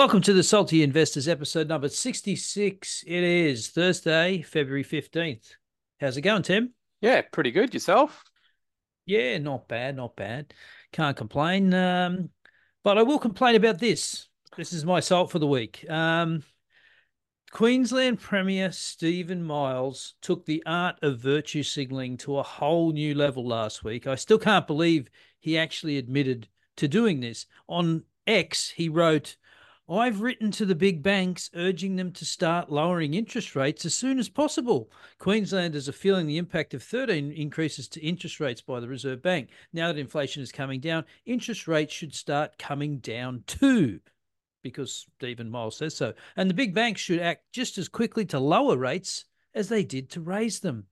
Welcome to the Salty Investors episode number 66. It is Thursday, February 15th. How's it going, Tim? Yeah, pretty good. Yourself? Yeah, not bad, not bad. Can't complain. Um, but I will complain about this. This is my salt for the week. Um, Queensland Premier Stephen Miles took the art of virtue signalling to a whole new level last week. I still can't believe he actually admitted to doing this. On X, he wrote, I've written to the big banks urging them to start lowering interest rates as soon as possible. Queenslanders are feeling the impact of 13 increases to interest rates by the Reserve Bank. Now that inflation is coming down, interest rates should start coming down too, because Stephen Miles says so. And the big banks should act just as quickly to lower rates as they did to raise them.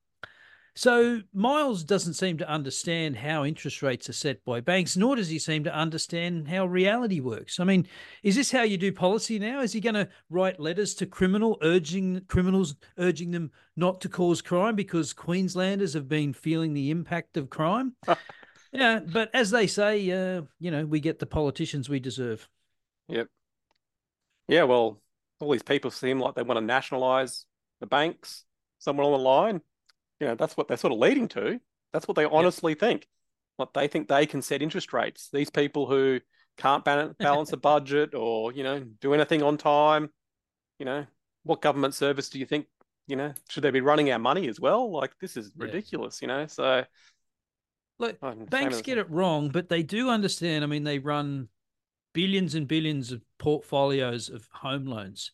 So Miles doesn't seem to understand how interest rates are set by banks, nor does he seem to understand how reality works. I mean, is this how you do policy now? Is he going to write letters to criminal urging criminals urging them not to cause crime because Queenslanders have been feeling the impact of crime? yeah, but as they say, uh, you know, we get the politicians we deserve. Yep. Yeah, well, all these people seem like they want to nationalize the banks somewhere on the line you know that's what they're sort of leading to. That's what they honestly yep. think. What they think they can set interest rates. These people who can't balance a budget or you know do anything on time you know what government service do you think you know should they be running our money as well? Like this is ridiculous yeah. you know? So look banks get it wrong but they do understand i mean they run billions and billions of portfolios of home loans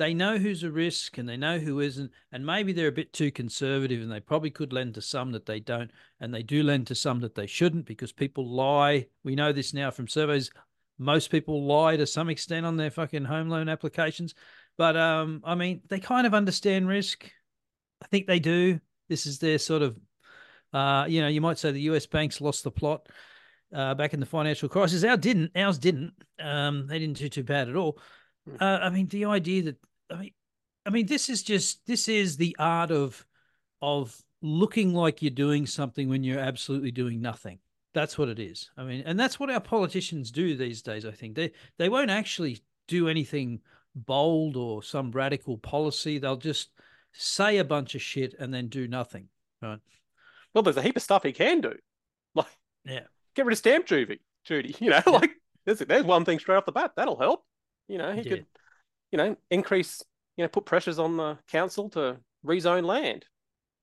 they know who's a risk and they know who isn't. And maybe they're a bit too conservative and they probably could lend to some that they don't. And they do lend to some that they shouldn't because people lie. We know this now from surveys. Most people lie to some extent on their fucking home loan applications. But um, I mean, they kind of understand risk. I think they do. This is their sort of, uh, you know, you might say the US banks lost the plot uh, back in the financial crisis. Ours didn't. Ours didn't. Um, they didn't do too bad at all. Hmm. Uh, I mean, the idea that I mean, I mean, this is just this is the art of of looking like you're doing something when you're absolutely doing nothing. That's what it is. I mean, and that's what our politicians do these days. I think they they won't actually do anything bold or some radical policy. They'll just say a bunch of shit and then do nothing. Right. Well, there's a heap of stuff he can do. Like, yeah, get rid of stamp duty. Judy, you know, yeah. like there's there's one thing straight off the bat that'll help. You know, he yeah. could you know, increase, you know, put pressures on the council to rezone land.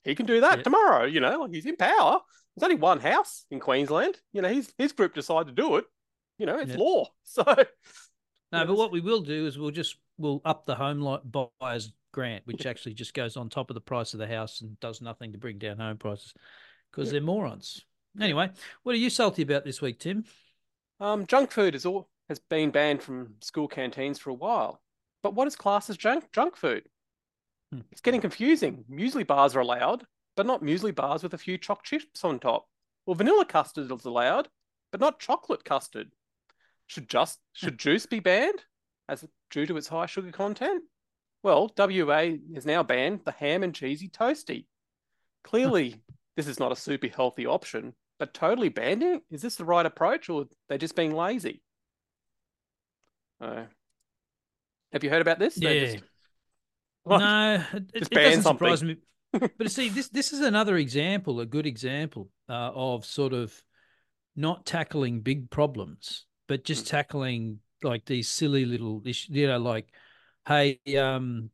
He can do that yeah. tomorrow, you know, like he's in power. There's only one house in Queensland. You know, his his group decided to do it. You know, it's yeah. law. So No, but what we will do is we'll just we'll up the home buyers grant, which actually just goes on top of the price of the house and does nothing to bring down home prices because yeah. they're morons. Anyway, what are you salty about this week, Tim? Um, junk food is all has been banned from school canteens for a while. But what is classed as junk, junk food? Hmm. It's getting confusing. Muesli bars are allowed, but not muesli bars with a few choc chips on top. Well, vanilla custard is allowed, but not chocolate custard. Should just should juice be banned as due to its high sugar content? Well, WA has now banned the ham and cheesy toasty. Clearly, this is not a super healthy option, but totally banning is this the right approach, or they're just being lazy? Uh, have you heard about this? Yeah. Just, no, it, it doesn't something. surprise me. but see, this this is another example, a good example uh, of sort of not tackling big problems, but just mm. tackling like these silly little issues. You know, like, hey, um,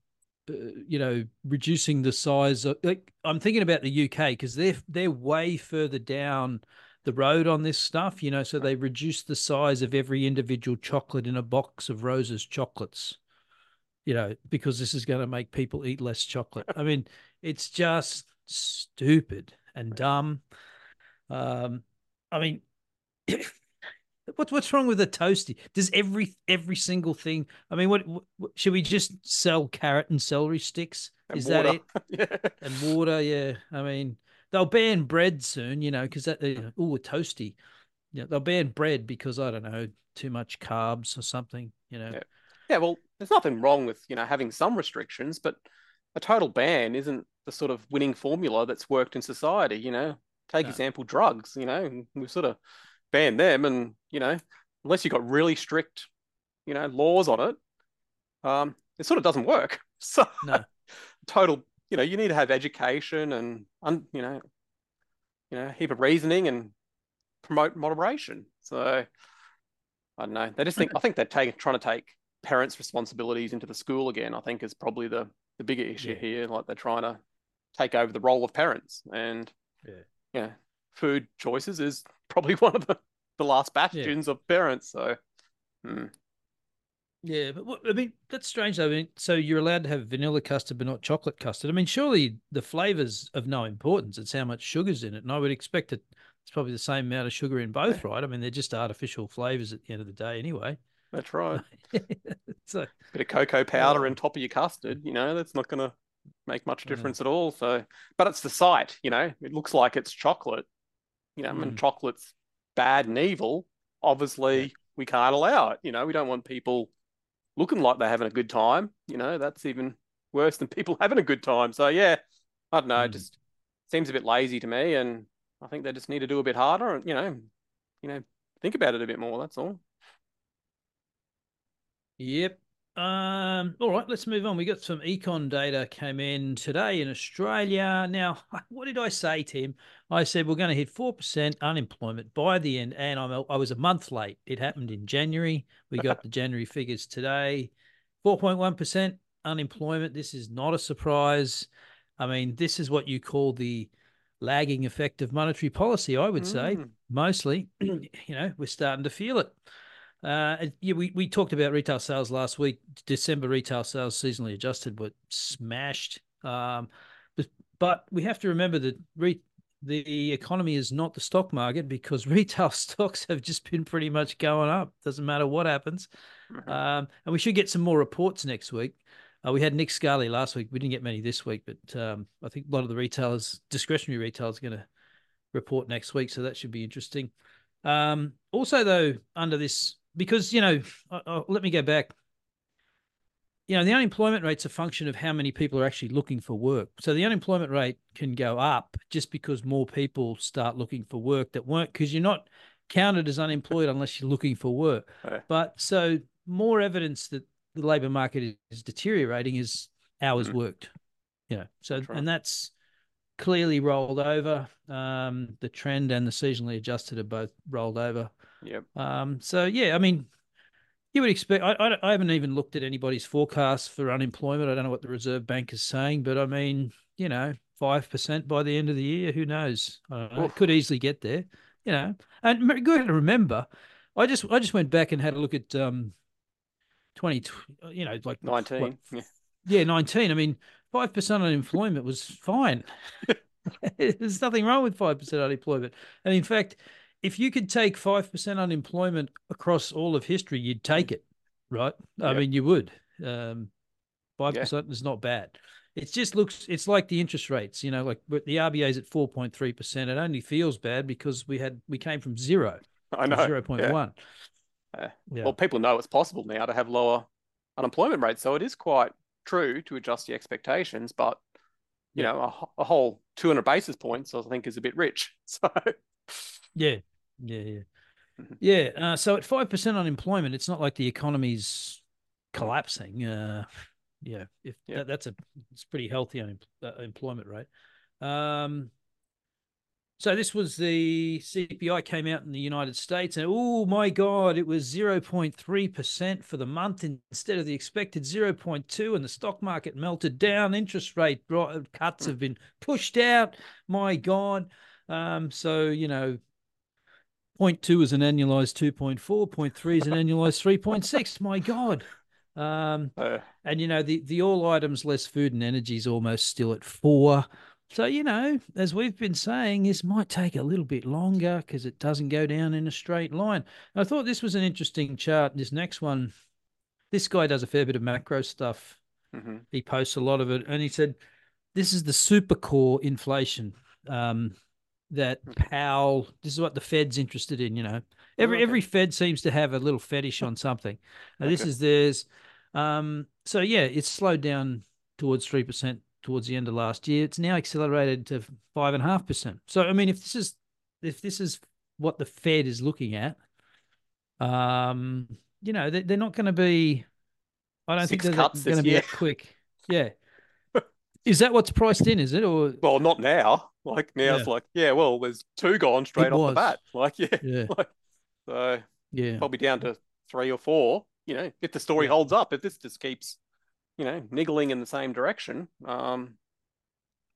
uh, you know, reducing the size of. Like, I'm thinking about the UK because they're they're way further down the road on this stuff. You know, so they reduce the size of every individual chocolate in a box of Roses chocolates you know, because this is going to make people eat less chocolate. I mean, it's just stupid and dumb. Um, I mean, what's what's wrong with a toasty? Does every every single thing? I mean, what, what should we just sell carrot and celery sticks? And is water. that it? yeah. And water, yeah. I mean, they'll ban bread soon, you know, because that uh, oh a toasty. Yeah, they'll ban bread because I don't know too much carbs or something, you know. Yeah. Yeah, well, there's nothing wrong with you know having some restrictions, but a total ban isn't the sort of winning formula that's worked in society. You know, take no. example drugs. You know, we sort of banned them, and you know, unless you've got really strict, you know, laws on it, um, it sort of doesn't work. So No. total, you know, you need to have education and un, you know, you know, a heap of reasoning and promote moderation. So I don't know. They just think I think they're taking trying to take parents' responsibilities into the school again. I think is probably the the bigger issue Yeah. here. Like they're trying to take over the role of parents, and Yeah. yeah, food choices is probably one of the the last bastions of parents. So. hmm. Yeah, but what, I mean, that's strange though. I mean, so you're allowed to have vanilla custard, but not chocolate custard. I mean, surely the flavors of no importance. It's how much sugar's in it, and I would expect that it's probably the same amount of sugar in both, right? I mean, they're just artificial flavors at the end of the day, anyway. That's right. so Bit of cocoa powder on top of your custard, you know, that's not going to make much Yeah. difference at all. So, but it's the sight, you know, it looks like it's chocolate, you know, when Mm. chocolate's bad and evil, obviously we can't allow it. You know, we don't want people looking like they're having a good time. You know, that's even worse than people having a good time. So, yeah, I don't know, it Mm. just seems a bit lazy to me. And I think they just need to do a bit harder and, you know, you know, think about it a bit more. That's all. Yep. Um, all right, let's move on. We got some econ data came in today in Australia. Now, what did I say, Tim? I said we're going to hit 4% unemployment by the end, and I'm a, I was a month late. It happened in January. We got the January figures today 4.1% unemployment. This is not a surprise. I mean, this is what you call the lagging effect of monetary policy, I would say Mm. mostly, you know, we're starting to feel it. Uh, yeah, we, we talked about retail sales last week. December retail sales seasonally adjusted were smashed. Um, but, but we have to remember that re, the economy is not the stock market because retail stocks have just been pretty much going up. Doesn't matter what happens. Mhm. Um, and we should get some more reports next week. Uh, we had Nick Scali last week. We didn't get many this week, but um, I think a lot of the retailers, discretionary retailers, are going to report next week, so that should be interesting. Um, also, though, under this, because you know, uh, uh, let me go back. You know, the unemployment rate's a function of how many people are actually looking for work. So the unemployment rate can go up just because more people start looking for work that weren't because you're not counted as unemployed unless you're looking for work. Yeah. But so more evidence that the labor market is, deteriorating is hours Mhm. worked. You know, so That's right. and that's clearly rolled over. Um, the trend and the seasonally adjusted are both rolled over. Yep. Um, so yeah, I mean, you would expect. I, I I haven't even looked at anybody's forecast for unemployment. I don't know what the Reserve Bank is saying, but I mean, you know, five percent by the end of the year. Who knows? I don't know. It could easily get there. You know, and good to remember. I just I just went back and had a look at um, twenty. You know, like what- 19. Yeah. yeah, 19. I mean, 5% unemployment was fine. There's nothing wrong with 5% unemployment. And in fact, if you could take 5% unemployment across all of history, you'd take it, right? I Yep. mean, you would. Um, 5% is not bad. It just looks, it's like the interest rates, you know, like but the RBA is at 4.3%. It only feels bad because we had, we came from zero I know. 0.1. Yeah. Yeah. Well, people know it's possible now to have lower unemployment rates, so it is quite true to adjust the expectations. But you Yeah. know, a, a whole 200 basis points, I think, is a bit rich. So Yeah, yeah, yeah, Mhm. yeah. Uh, so at five percent unemployment, it's not like the economy's collapsing. Uh, yeah, if Yeah. that, that's a it's pretty healthy unem- uh, employment rate. Um, so this was the CPI came out in the United States, and oh my God, it was zero point three percent for the month instead of the expected zero point two, and the stock market melted down. Interest rate cuts have been pushed out. My God. Um, so you know, 0.2 is an annualized 2.4, 0.3 is an annualized 3.6. My God. Um, uh, and you know, the the all items less food and energy is almost still at four. So, you know, as we've been saying, this might take a little bit longer because it doesn't go down in a straight line. And I thought this was an interesting chart. This next one, this guy does a fair bit of macro stuff. mhm. He posts a lot of it, and he said, "This is the super core inflation um, that Mhm. Powell. This is what the Fed's interested in. You know, every okay. every Fed seems to have a little fetish on something. Now, this is theirs. Um, so yeah, it's slowed down towards three percent towards the end of last year. It's now accelerated to five and a half percent. So I mean, if this is if this is what the Fed is looking at, um, you know, they, they're not going to be I don't think Six they're going to be that quick. Yeah. is that what's priced in? Is it or Well, not now. Like now it's like, yeah, well, there's two gone straight off was. the bat. Like, yeah. yeah, Like, so yeah, probably down to three or four. You know, if the story Yeah. holds up, if this just keeps, you know, niggling in the same direction, um,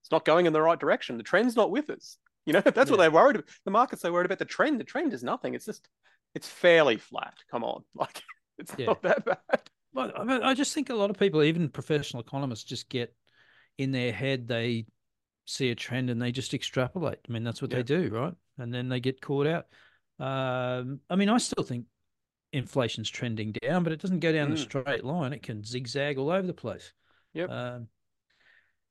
it's not going in the right direction. The trend's not with us. You know, that's what they're worried about. The market's so worried about the trend. The trend is nothing. It's just, it's fairly flat. Come on, like it's Yeah. not that bad. Well, I, mean, I just think a lot of people, even professional economists, just get in their head they see a trend and they just extrapolate. I mean, that's what Yeah. they do, right? And then they get caught out. Um, I mean, I still think inflation's trending down, but it doesn't go down the Mm. straight line. It can zigzag all over the place. Yep. Um,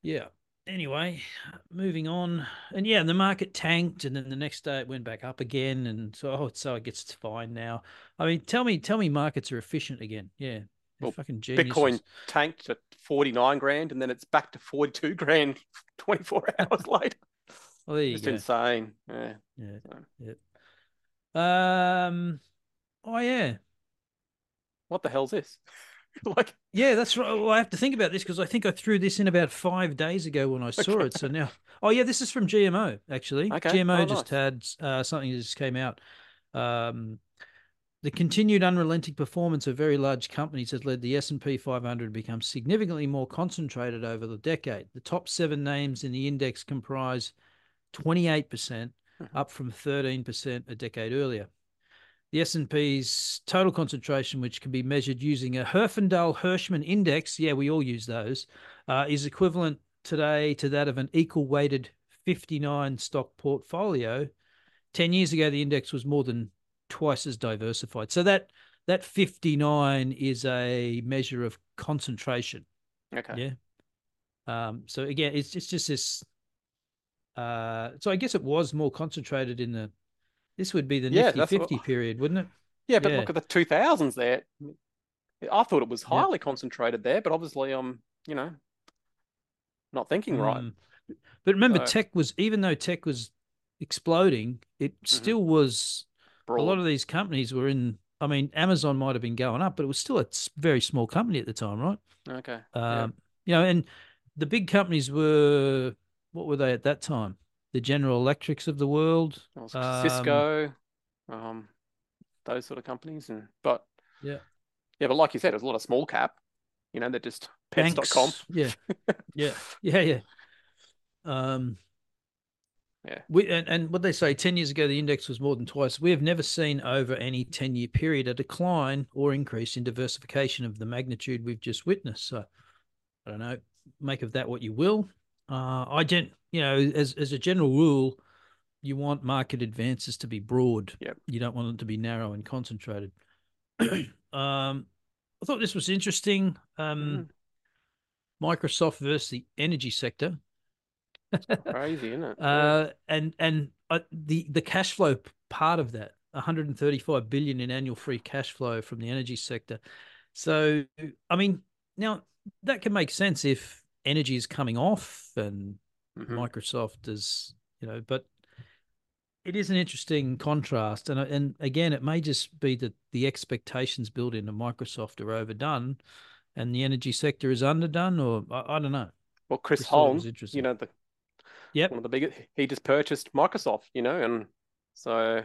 yeah. Anyway, moving on, and yeah, the market tanked, and then the next day it went back up again, and so oh, so it gets fine now. I mean, tell me, tell me, markets are efficient again. Yeah, Well, fucking geniuses. Bitcoin tanked to 49 grand and then it's back to 42 grand 24 hours later. Well, there Just go. insane. Yeah. Yeah. So- Yep. Um. Oh yeah. What the hell's this? like, Yeah, that's right. Well, I have to think about this because I think I threw this in about five days ago when I saw it. So now, oh yeah, this is from GMO actually. Okay. GMO Oh, just had uh, something that just came out. Um, the continued unrelenting performance of very large companies has led the S and P 500 to become significantly more concentrated over the decade. The top seven names in the index comprise 28 percent, Mhm. up from 13 percent a decade earlier. The S&P's total concentration, which can be measured using a Herfindahl-Hirschman index, yeah, we all use those, uh, is equivalent today to that of an equal-weighted 59 stock portfolio. 10 years ago, the index was more than twice as diversified. So that that 59 is a measure of concentration. okay. Yeah. Um, so again, it's it's just this. Uh, so I guess it was more concentrated in the. This would be the Yeah, Nifty that's what- 50 period, wouldn't it? Yeah, but Yeah. look at the 2000s there. I thought it was highly concentrated there, but obviously I'm, you know, not thinking right. Mm. But remember, So- tech was even though tech was exploding, it still was a lot of these companies were in. I mean, Amazon might have been going up, but it was still a very small company at the time, right? Okay. Um, You know, and the big companies were what were they at that time? The General Electrics of the world. Um, Cisco, um, those sort of companies, and but Yeah. yeah, but like you said, it was a lot of small cap. You know, they're just pets.com. Yeah, yeah, yeah, yeah. Um, Yeah. We and, and what they say, ten years ago, the index was more than twice. We have never seen over any ten-year period a decline or increase in diversification of the magnitude we've just witnessed. So, I don't know. Make of that what you will. Uh, I gen, you know, as as a general rule, you want market advances to be broad. Yep. You don't want them to be narrow and concentrated. um, I thought this was interesting. Um, Microsoft versus the energy sector. Crazy, isn't it? Uh, and and uh, the the cash flow part of that, 135 billion in annual free cash flow from the energy sector. So, I mean, now that can make sense if energy is coming off and Mhm. Microsoft is, you know, but it is an interesting contrast. And and again, it may just be that the expectations built into Microsoft are overdone, and the energy sector is underdone, or I, I don't know. Well, Chris Just thought it Hohn, was you know, the Yep. one of the biggest, he just purchased Microsoft, you know, and so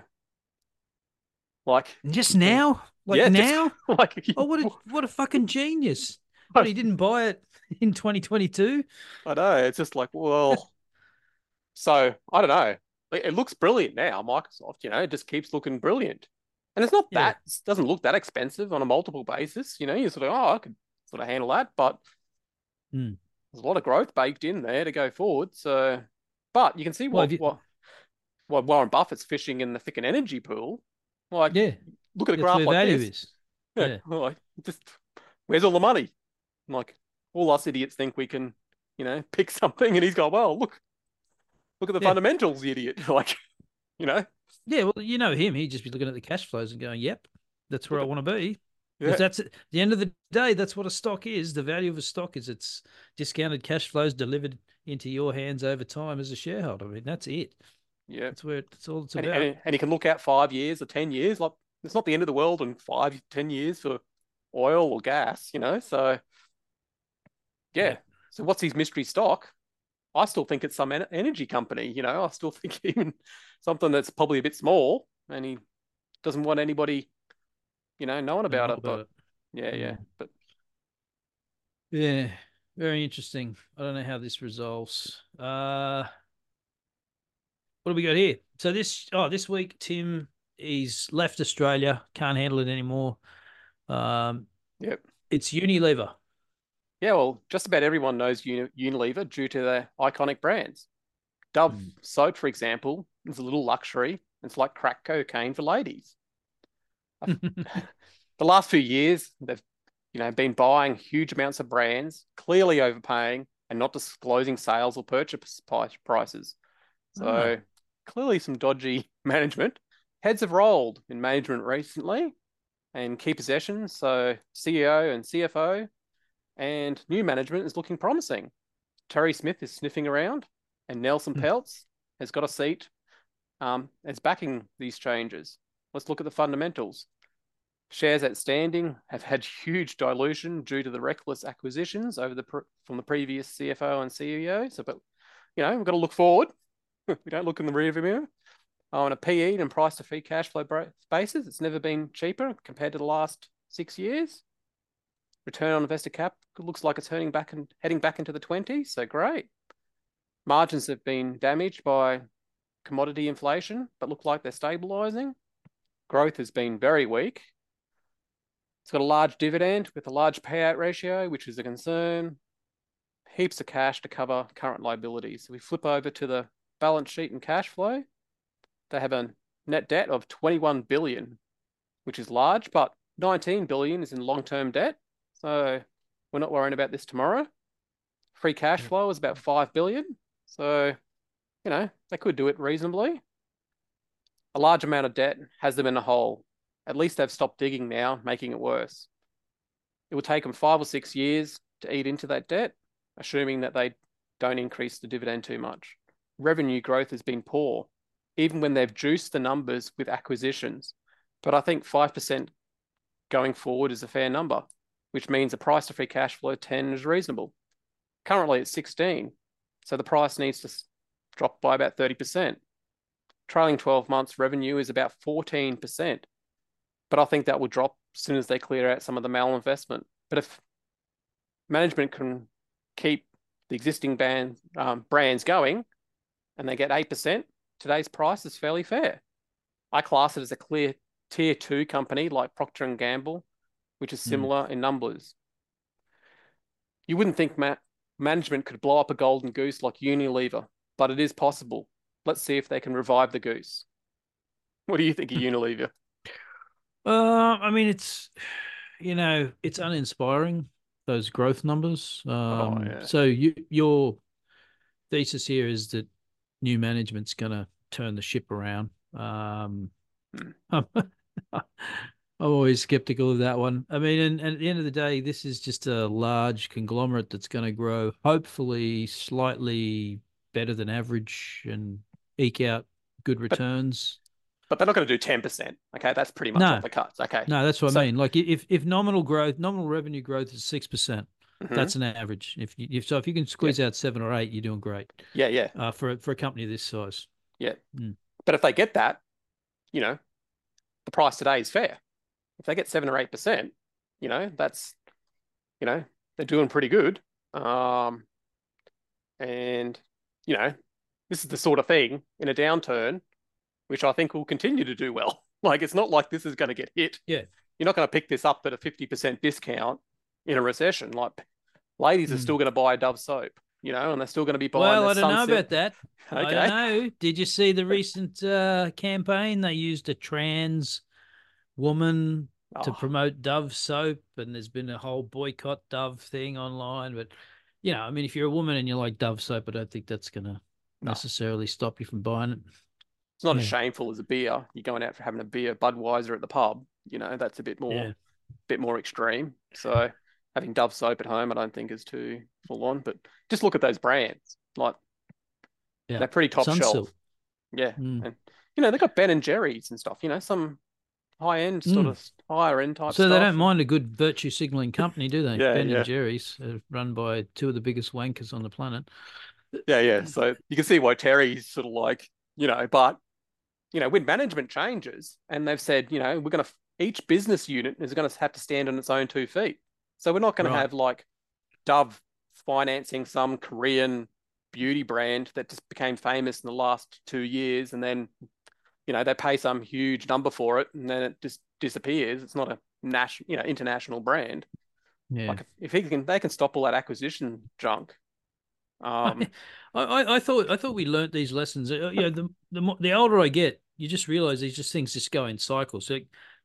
like, Just now, like yeah, just- now. like, Oh, what a what a fucking genius! But he didn't buy it in 2022. I know. It's just like, well, so I don't know. It looks brilliant now, Microsoft. You know, it just keeps looking brilliant, and it's not Yeah. that it doesn't look that expensive on a multiple basis. You know, you're sort of, oh, I could sort of handle that, but Hmm. there's a lot of growth baked in there to go forward. So, but you can see Well, what if you- what what Warren Buffett's fishing in the thick and energy pool. Like, Yeah, look at a that's graph like value this. is. Yeah, Yeah. like just where's all the money? Like all us idiots think we can, you know, pick something, and he's going, well, look, look at the Yeah. fundamentals, idiot. Like, you know, Yeah, well, you know him. He'd just be looking at the cash flows and going, "Yep, that's where I want to be." yeah, Because that's at the end of the day, that's what a stock is. The value of a stock is its discounted cash flows delivered into your hands over time as a shareholder. I mean, that's it. yeah. That's where it's all it's And, about. and, and he can look out five years or ten years. Like, it's not the end of the world in five, ten years for oil or gas, you know. So yeah. Yeah. So what's his mystery stock? I still think it's some en- energy company, you know. I still think even something that's probably a bit small, and he doesn't want anybody, you know, knowing about it. But yeah, yeah. Mm. But Yeah, very interesting. I don't know how this resolves. Uh what do we got here? So this oh this week Tim he's left Australia, can't handle it anymore. Um Yep. it's Unilever. yeah, well, just about everyone knows Unilever due to their iconic brands. Dove Mm. soap, for example, is a little luxury. It's like crack cocaine for ladies. the last few years, they've you know been buying huge amounts of brands, clearly overpaying and not disclosing sales or purchase prices. So Ah. clearly some dodgy management. Heads have rolled in management recently and key possessions. So CEO and CFO and new management is looking promising. Terry Smith is sniffing around, and Nelson Hmm. Peltz has got a seat um, as backing these changes. Let's look at the fundamentals. Shares outstanding have had huge dilution due to the reckless acquisitions over the from the previous CFO and CEO. So, but you know, we've got to look forward. we don't look in the rearview mirror. Oh, on a PE and price to free cash flow basis, it's never been cheaper compared to the last six years. Return on invested cap looks like it's heading back and heading back into the 20s. So great. Margins have been damaged by commodity inflation, but look like they're stabilizing. Growth has been very weak. It's got a large dividend with a large payout ratio, which is a concern. Heaps of cash to cover current liabilities. So we flip over to the balance sheet and cash flow. They have a net debt of 21 billion, which is large, but 19 billion is in long-term debt. So we're not worrying about this tomorrow. Free cash flow is about 5 billion. So, you know, they could do it reasonably. A large amount of debt has them in a hole. At least they've stopped digging now, making it worse. It will take them five or six years to eat into that debt, assuming that they don't increase the dividend too much. Revenue growth has been poor, even when they've juiced the numbers with acquisitions. But I think 5% going forward is a fair number, which means the price to free cash flow 10 is reasonable. Currently it's 16, so the price needs to drop by about 30%. Trailing 12 months revenue is about 14%, but I think that will drop as soon as they clear out some of the malinvestment. But if management can keep the existing band, um, brands going and they get 8%, today's price is fairly fair. I class it as a clear tier two company like Procter and Gamble, which is Hmm. similar in numbers. You wouldn't think ma- management could blow up a golden goose like Unilever, but it is possible. Let's see if they can revive the goose. What do you think of Unilever? Uh, I mean, it's you know, it's uninspiring those growth numbers. Um, Oh, yeah. so you your thesis here is that new management's going to turn the ship around. Um, I'm always skeptical of that one. I mean, and, and at the end of the day, this is just a large conglomerate that's going to grow, hopefully, slightly better than average and eke out good returns. But they're not going to do 10%. Okay, that's pretty much No. the cuts. Okay. No, that's what So- I mean. Like if if nominal growth, nominal revenue growth is six percent, Mhm. that's an average. If you if so, if you can squeeze out seven or eight, you're doing great. yeah, yeah. Uh, for a- for a company this size. Yeah. But if they get that, you know, the price today is fair. If they get seven or eight percent, you know, that's, you know, they're doing pretty good. Um, and you know, this is the sort of thing in a downturn, which I think will continue to do well. Like it's not like this is going to get hit. Yeah. You're not going to pick this up at a fifty percent discount in a recession. Like ladies are Hmm. still going to buy Dove soap, you know, and they're still going to be buying. Well, I don't know about that. I Okay. don't know. Did you see the recent uh, campaign? They used a trans woman to Oh. promote Dove soap, and there's been a whole boycott Dove thing online. But you know, I mean, if you're a woman and you like Dove soap, I don't think that's going to No. necessarily stop you from buying it. It's not as shameful as a beer. You're going out for having a beer, Budweiser at the pub. You know, that's a bit more, Yeah. bit more extreme. So having Dove soap at home, I don't think is too full on. But just look at those brands. Like Yeah. they're pretty top Sunsilk. shelf. Yeah, Mm. and you know they've got Ben and Jerry's and stuff. You know, some high end sort Mm. of higher end type So stuff. they don't mind a good virtue signaling company, do they? Yeah, ben yeah. and Jerry's, run by two of the biggest wankers on the planet. Yeah, yeah. So you can see why Terry's sort of like, you know, but you know, when management changes and they've said, you know, we're going to each business unit is going to have to stand on its own two feet. So we're not going Right. to have like Dove financing some Korean beauty brand that just became famous in the last two years, and then you know they pay some huge number for it, and then it just disappears. It's not a national, you know, international brand. Yeah. Like if, if he can, they can stop all that acquisition junk. Um, I, I, I thought I thought we learnt these lessons. Uh, You know, the the the older I get, you just realize these just things just go in cycles. So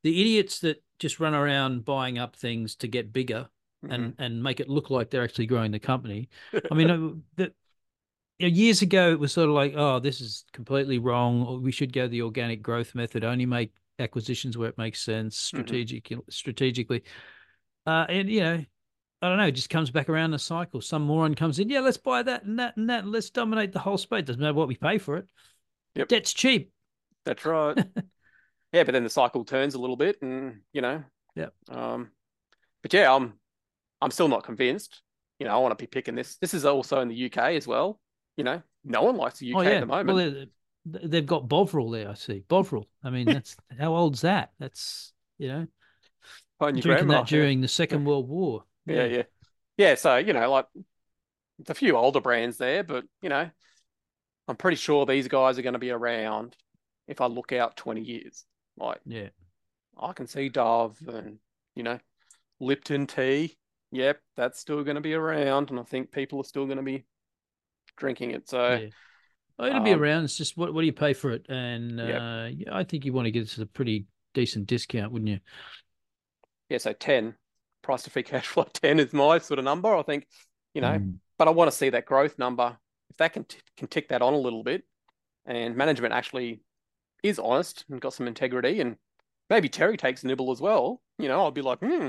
the idiots that just run around buying up things to get bigger and and make it look like they're actually growing the company. I mean, that years ago it was sort of like, oh, this is completely wrong. Or we should go the organic growth method. Only make acquisitions where it makes sense, strategic strategically. Uh, and you know, I don't know, it just comes back around the cycle. Some moron comes in, yeah, let's buy that and that and that. and let's dominate the whole space. Doesn't matter what we pay for it. Yep. Debt's cheap. That's right. yeah, but then the cycle turns a little bit, and you know. Yeah. Um, but yeah, I'm I'm still not convinced. You know, I want to be picking this. This is also in the UK as well. You know, no one likes the UK oh yeah. at the moment. Well, they- they've got Bovril there. I see Bovril. I mean, that's how old's that? That's you know drinking grandma, that during the Second World War. Yeah. yeah, yeah, yeah. So you know, like it's a few older brands there, but you know, I'm pretty sure these guys are going to be around if I look out 20 years. Like yeah. I can see Dove and you know Lipton tea. Yep, that's still going to be around, and I think people are still going to be drinking it. So yeah. Oh, it'll be um, around. It's just what what do you pay for it? And Yep. uh, yeah, I think you want to get it a pretty decent discount, wouldn't you? yeah, so 10 price to free cash flow 10 is my sort of number. I think you know, Mm. but I want to see that growth number. If that can t- can tick that on a little bit, and management actually is honest and got some integrity, and maybe Terry takes a nibble as well. You know, I'll be like, hmm.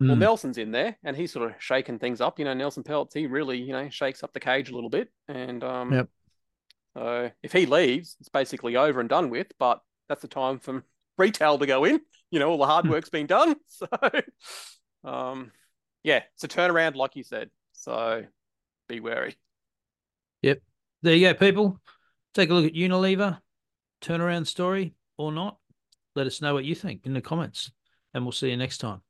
Well, Mm. Nelson's in there, and he's sort of shaking things up. You know, Nelson Peltz, he really, you know, shakes up the cage a little bit. And um, Yep. so if he leaves, it's basically over and done with. But that's the time for retail to go in. You know, all the hard Hmm. work's been done. So, um, yeah, it's a turnaround, like you said. So be wary. Yep. There you go, people. Take a look at Unilever, turnaround story or not. Let us know what you think in the comments, and we'll see you next time.